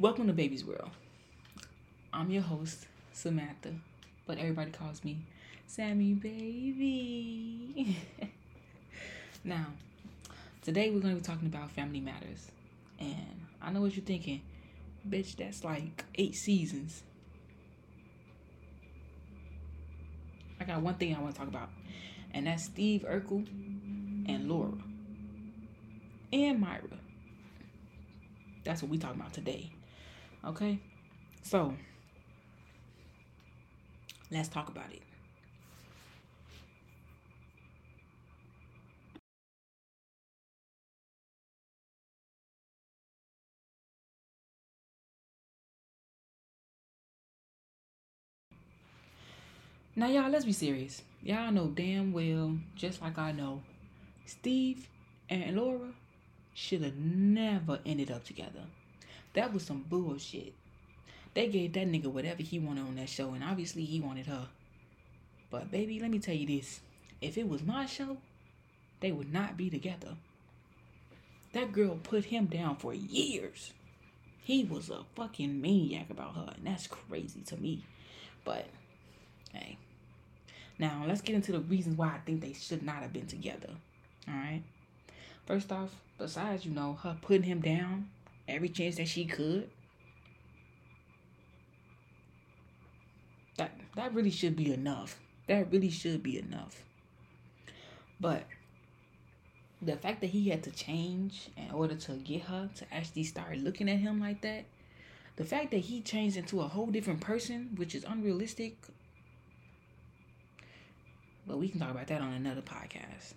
Welcome to Baby's World. I'm your host, Samantha, but everybody calls me Sammy Baby. now, today we're going to be talking about family matters. And I know what you're thinking. Bitch, that's like eight seasons. I got one thing I want to talk about, and that's Steve Urkel and Laura and Myra. That's what we talking about today. Okay? So, let's talk about it. Now, y'all, let's be serious. Y'all know damn well, just like I know, Steve and Laura should have never ended up together. That was some bullshit. They gave that nigga whatever he wanted on that show, and obviously he wanted her. But baby, let me tell you this. If it was my show, they would not be together. That girl put him down for years. He was a fucking maniac about her, and that's crazy to me. But hey. Now let's get into the reasons why I think they should not have been together. Alright. First off, besides, you know, her putting him down every chance that she could. That that really should be enough. That really should be enough. But the fact that he had to change in order to get her to actually start looking at him like that, the fact that he changed into a whole different person, which is unrealistic. But we can talk about that on another podcast.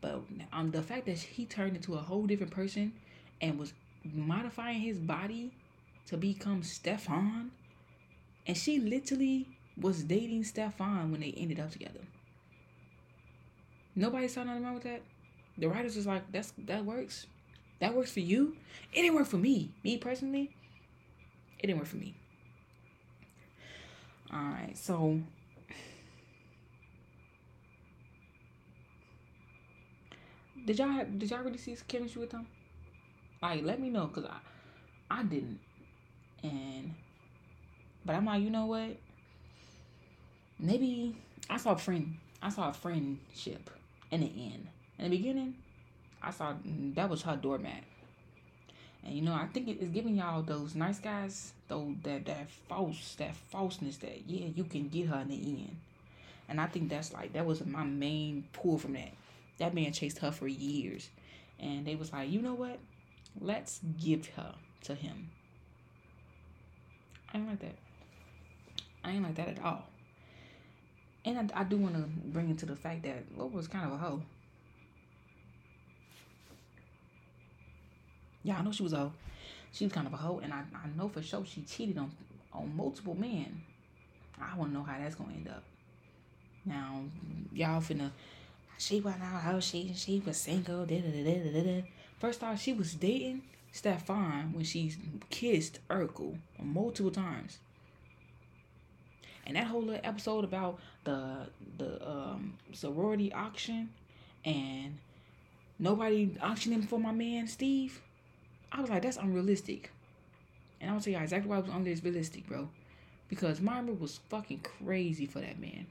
But um, the fact that he turned into a whole different person and was modifying his body to become Stefan, and she literally was dating Stefan when they ended up together. Nobody saw nothing wrong with that. The writers was like, "That's that works. That works for you. It didn't work for me. Me personally, it didn't work for me." All right, so Did y'all have, did y'all really see chemistry with them? Like, let me know, cause I I didn't, and but I'm like, you know what? Maybe I saw a friend. I saw a friendship in the end. In the beginning, I saw that was her doormat. And you know, I think it's giving y'all those nice guys, though that that false, that falseness that yeah, you can get her in the end. And I think that's like that was my main pull from that. That man chased her for years. And they was like, you know what? Let's give her to him. I ain't like that. I ain't like that at all. And I, I do want to bring it to the fact that Laura was kind of a hoe. Yeah, I know she was a hoe. She was kind of a hoe, and I, I know for sure she cheated on on multiple men. I want to know how that's gonna end up. Now, y'all finna she went out how she she was single. Da, da, da, da, da. First off, she was dating Stefan when she kissed Urkel multiple times. And that whole little episode about the the um, sorority auction and nobody auctioning for my man Steve, I was like, that's unrealistic. And gonna tell you exactly why it was unrealistic, bro. Because Myra was fucking crazy for that man.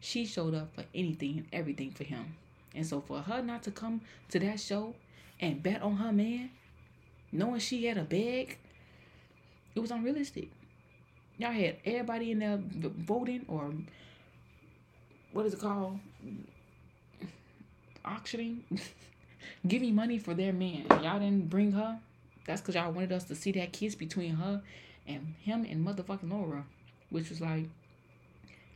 She showed up for anything and everything for him. And so for her not to come to that show and bet on her man, knowing she had a bag, it was unrealistic. Y'all had everybody in there voting or what is it called? Auctioning, giving money for their man. Y'all didn't bring her. That's because y'all wanted us to see that kiss between her and him and motherfucking Laura, which was like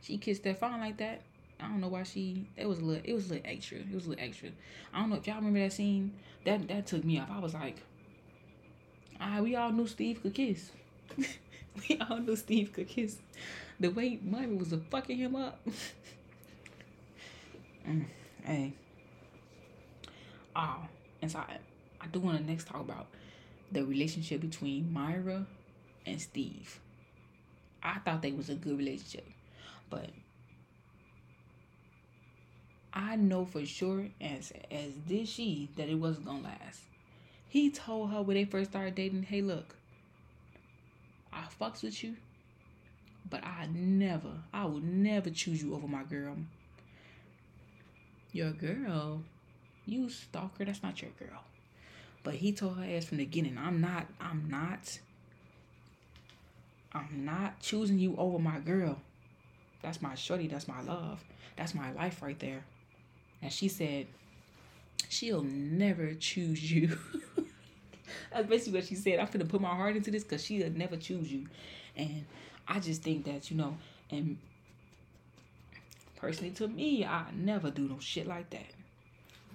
she kissed Stefan like that. I don't know why she. It was a little. It was a little extra. It was a little extra. I don't know if y'all remember that scene. That that took me off. I was like, ah, we all knew Steve could kiss. we all knew Steve could kiss. The way Myra was fucking him up. mm, hey. Oh, and so I, I do want to next talk about the relationship between Myra and Steve. I thought they was a good relationship. But I know for sure, as as did she, that it wasn't gonna last. He told her when they first started dating, "Hey, look, I fucks with you, but I never, I will never choose you over my girl. Your girl, you stalker, that's not your girl. But he told her ass from the beginning, I'm not, I'm not, I'm not choosing you over my girl. That's my shorty, that's my love. That's my life right there. And she said, she'll never choose you. That's basically what she said. I'm gonna put my heart into this because she'll never choose you. And I just think that, you know, and personally to me, I never do no shit like that.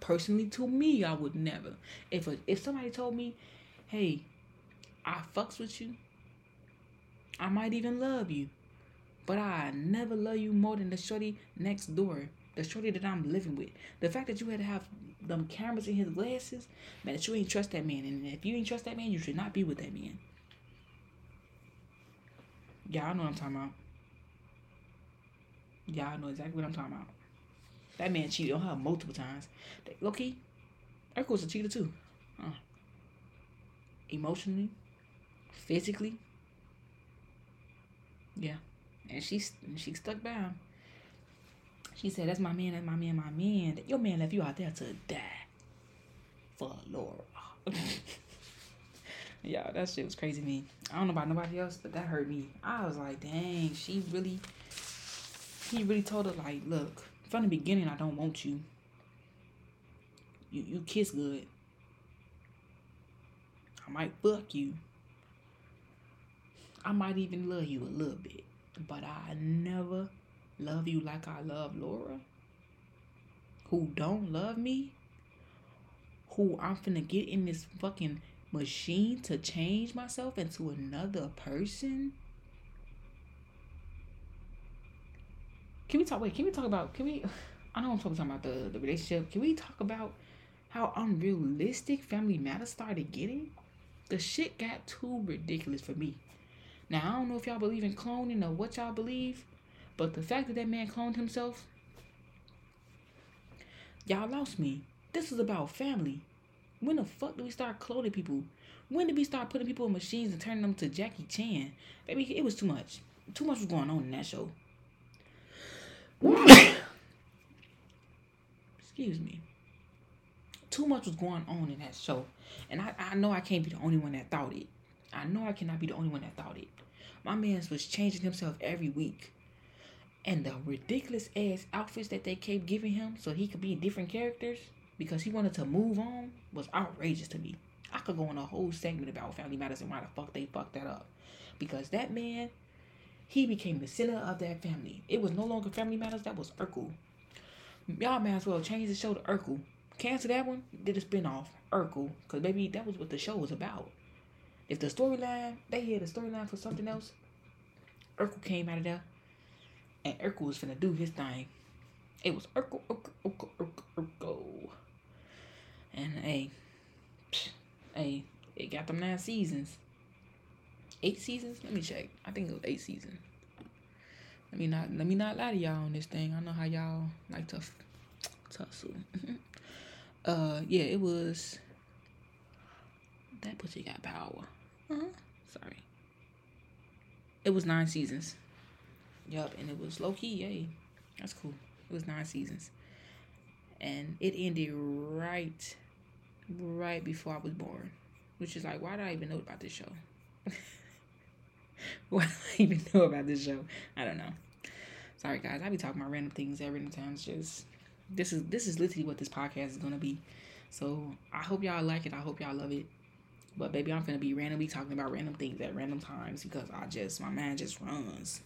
Personally to me, I would never. If a, if somebody told me, hey, I fucks with you, I might even love you. But I never love you more than the shorty next door. The shorty that I'm living with. The fact that you had to have them cameras in his glasses, man, that you ain't trust that man. And if you ain't trust that man, you should not be with that man. Y'all know what I'm talking about. Y'all know exactly what I'm talking about. That man cheated on her multiple times. Loki, Urkel was a cheater too. Huh. Emotionally, physically. Yeah. And she she stuck by him. She said, That's my man, that's my man, my man. Your man left you out there to die for Laura. yeah, that shit was crazy to me. I don't know about nobody else, but that hurt me. I was like, dang, she really he really told her like, look, from the beginning I don't want you. You you kiss good. I might fuck you. I might even love you a little bit. But I never love you like I love Laura. Who don't love me. Who I'm finna get in this fucking machine to change myself into another person. Can we talk? Wait, can we talk about? Can we? I know I'm talking about the the relationship. Can we talk about how unrealistic Family Matters started getting? The shit got too ridiculous for me. Now I don't know if y'all believe in cloning or what y'all believe, but the fact that that man cloned himself, y'all lost me. This is about family. When the fuck do we start cloning people? When did we start putting people in machines and turning them to Jackie Chan? Baby, it was too much. Too much was going on in that show. Excuse me. Too much was going on in that show. And I, I know I can't be the only one that thought it. I know I cannot be the only one that thought it. My man was changing himself every week. And the ridiculous ass outfits that they kept giving him so he could be different characters because he wanted to move on was outrageous to me. I could go on a whole segment about Family Matters and why the fuck they fucked that up. Because that man, he became the center of that family. It was no longer Family Matters, that was Urkel. Y'all might as well change the show to Urkel. Cancel that one, did a spinoff, Urkel. Because, maybe that was what the show was about. If the storyline, they had a storyline for something else, Urkel came out of there, and Urkel was finna do his thing. It was Urkel, Urkel, Urkel, Urkel, Urkel. And hey, psh, hey, it got them nine seasons. Eight seasons? Let me check. I think it was eight seasons. Let me not let me not lie to y'all on this thing. I know how y'all like to tussle. uh, yeah, it was. That pussy got power. Uh-huh. Sorry. It was nine seasons. Yup, and it was low key. Yay, that's cool. It was nine seasons, and it ended right, right before I was born, which is like, why did I even know about this show? why did I even know about this show? I don't know. Sorry guys, I be talking about random things every time. It's just this is this is literally what this podcast is gonna be. So I hope y'all like it. I hope y'all love it. But baby, I'm gonna be randomly talking about random things at random times because I just my mind just runs.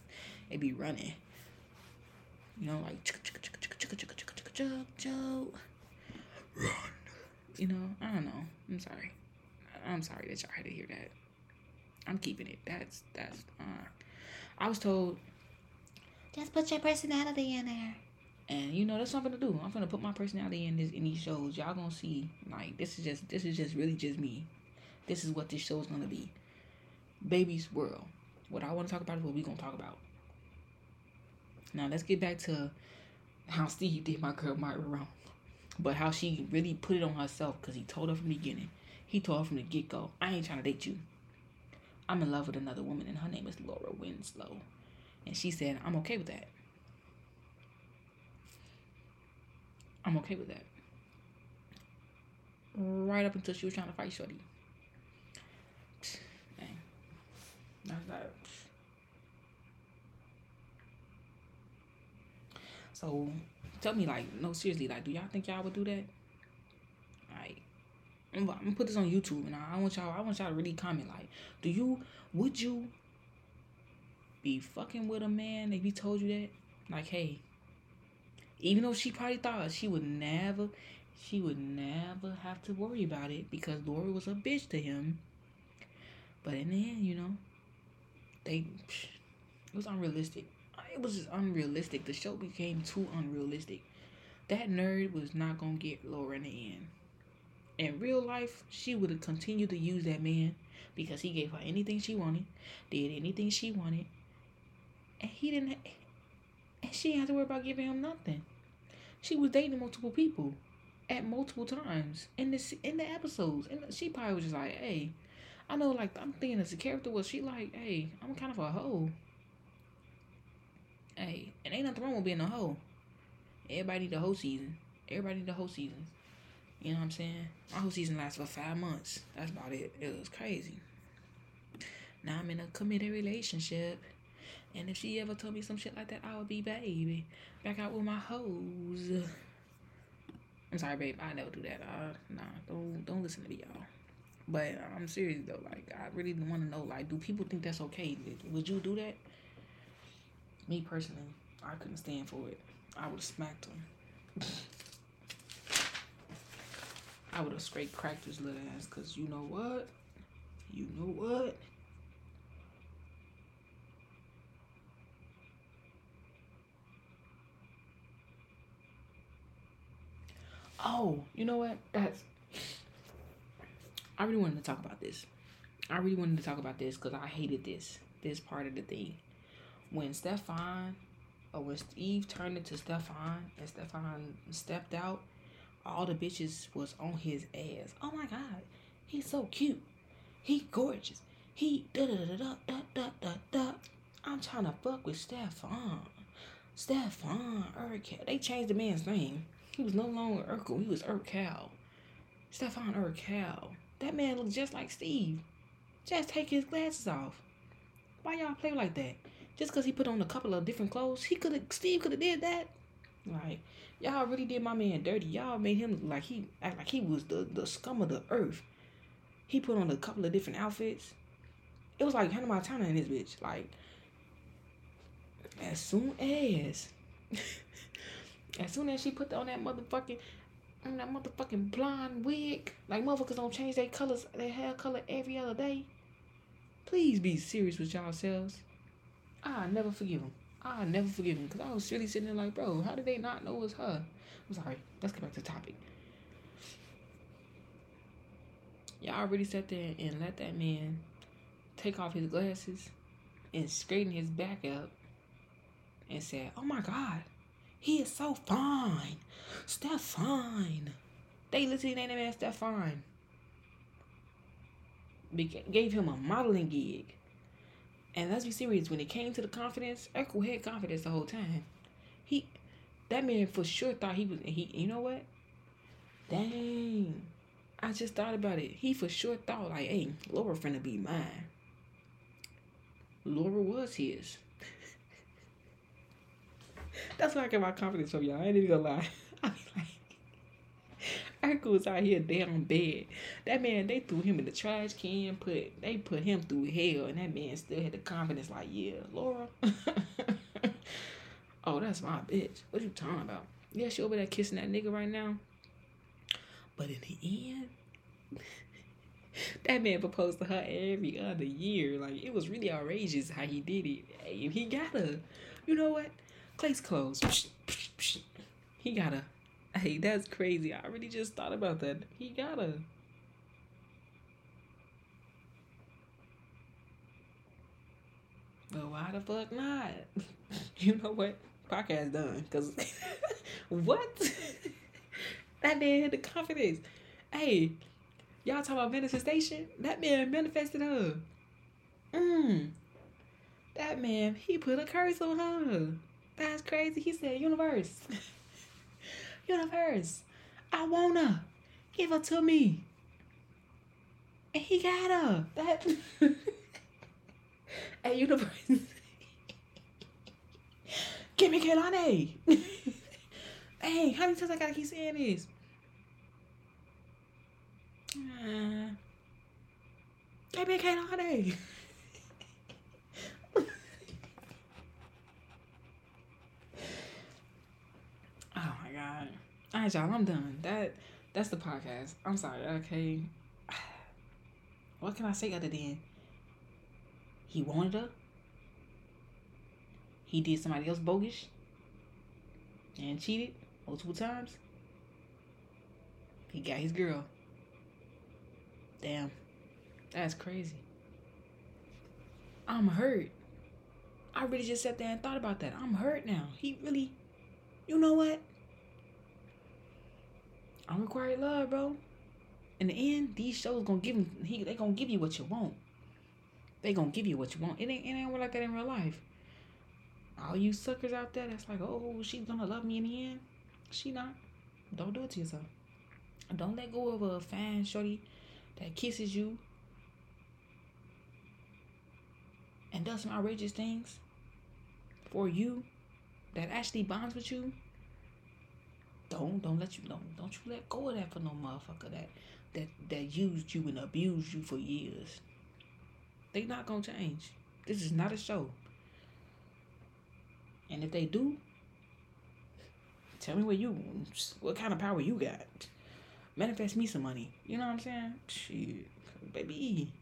It be running. You know, like run. You know, I don't know. I'm sorry. I'm sorry that y'all had to hear that. I'm keeping it. That's that's uh I was told just put your personality in there. And you know that's something to do. I'm gonna put my personality in this in these shows. Y'all gonna see like this is just this is just really just me. This is what this show is gonna be. Baby's world. What I want to talk about is what we gonna talk about. Now let's get back to how Steve did my girl Myra wrong, but how she really put it on herself because he told her from the beginning. He told her from the get go, "I ain't trying to date you. I'm in love with another woman, and her name is Laura Winslow. And she said, I'm okay with that. I'm okay with that. Right up until she was trying to fight Shorty. Dang. That's that. So tell me, like, no, seriously, like, do y'all think y'all would do that? Like, I'm, gonna put this on YouTube, and I want y'all, I want y'all to really comment, like, do you, would you be fucking with a man if he told you that? Like, hey, even though she probably thought she would never, she would never have to worry about it because Lori was a bitch to him. But in the end, you know, they, it was unrealistic. It was just unrealistic. The show became too unrealistic. That nerd was not gonna get Laura in the end. In real life, she would have continued to use that man because he gave her anything she wanted, did anything she wanted, and he didn't. And she have to worry about giving him nothing. She was dating multiple people at multiple times in this in the episodes, and she probably was just like, "Hey, I know." Like I'm thinking as a character was she like, "Hey, I'm kind of a hoe." Hey, and ain't nothing wrong with being a hoe. Everybody a whole season. Everybody a whole season. You know what I'm saying? My whole season lasts for five months. That's about it. It was crazy. Now I'm in a committed relationship. And if she ever told me some shit like that, I would be baby. Back out with my hoes. I'm sorry, babe. I never do that. Uh, nah, don't don't listen to me, y'all. But I'm serious though. Like, I really want to know. Like, do people think that's okay? Would you do that? Me personally, I couldn't stand for it. I would have smacked him. I would have straight cracked his little ass. Cause you know what? You know what? Oh, you know what? That's. I really wanted to talk about this. I really wanted to talk about this because I hated this. This part of the thing. When Stefan, or when Steve turned into Stefan and Stefan stepped out, all the bitches was on his ass. Oh my god, he's so cute. He gorgeous. He da da da da da da da da. I'm trying to fuck with Stefan. Stefan Urquelle. They changed the man's name. He was no longer Urkel. He was Urquelle. Stefan Urquelle. That man looked just like Steve. Just take his glasses off. Why y'all play like that? Just because he put on a couple of different clothes, he could have. Steve could have did that. Like y'all really did my man dirty. Y'all made him like he act like he was the the scum of the earth. He put on a couple of different outfits. It was like Hannah Montana in this bitch. Like as soon as as soon as she put on that motherfucking on that motherfucking blonde wig, like motherfuckers don't change their colors, their hair color every other day. Please be serious with yourselves. I never forgive him. I never forgive him because I was really sitting there like, bro, how did they not know it was her? I'm sorry. Let's get back to the topic. Y'all really sat there and let that man take off his glasses and straighten his back up and said, "Oh my God, he is so fine. Steph fine. They literally named him as Steph fine. Gave him a modeling gig. And let's be serious, when it came to the confidence, Urkel had confidence the whole time. He that man for sure thought he was he you know what? Dang. I just thought about it. He for sure thought like, hey, Laura finna be mine. Laura was his. That's why I get my confidence from y'all. I ain't even gonna lie. I like, Urkel was out here down bad. That man, they threw him in the trash can. Put they put him through hell, and that man still had the confidence. Like, yeah, Laura. oh, that's my bitch. What you talking about? Yeah, she over there kissing that nigga right now. But in the end, that man proposed to her every other year. Like it was really outrageous how he did it. Hey, he got her. You know what? Clay's clothes. He got her. Hey, that's crazy. I really just thought about that. He gotta. But why the fuck not? you know what? Podcast done. Cause what? that man had the confidence. Hey, y'all talk about manifestation? That man manifested her. Mm. That man, he put a curse on her. That's crazy. He said, Universe. Universe. I wanna. Give her to me. And he got her. That Hey Universe. Give me Kehlani. hey, how many times I gotta keep saying this? Uh, give me Kehlani. Oh my god. Alright, y'all, I'm done. That that's the podcast. I'm sorry, okay. What can I say other than he wanted her? He did somebody else bogus and cheated multiple times. He got his girl. Damn. That's crazy. I'm hurt. I really just sat there and thought about that. I'm hurt now. He really you know what? Unrequited love, bro. In the end, these shows gonna give him. He they gonna give you what you want. They gonna give you what you want. It ain't it ain't like that in real life. All you suckers out there that's like, oh, she's gonna love me in the end. She not. Don't do it to yourself. Don't let go of a fan shorty that kisses you and does some outrageous things for you that actually bonds with you, don't don't let you don't don't you let go of that for no motherfucker that that that used you and abused you for years. They not gonna change. This is not a show. And if they do, tell me what you what kind of power you got. Manifest me some money. You know what I'm saying? Shit, baby.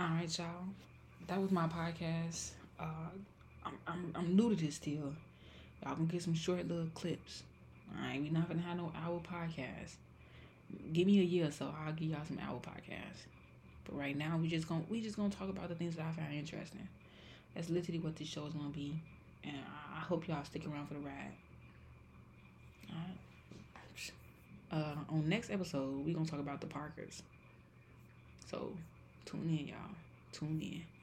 All right, y'all. That was my podcast. Uh, I'm, I'm, I'm new to this still. Y'all gonna get some short little clips. All right, we not gonna have no hour podcast. Give me a year, or so I'll give y'all some hour podcast. But right now, we just gonna we just gonna talk about the things that I found interesting. That's literally what this show is gonna be, and I hope y'all stick around for the ride. All right. Uh, on next episode, we gonna talk about the Parkers. So Tune in, y'all. Tune in.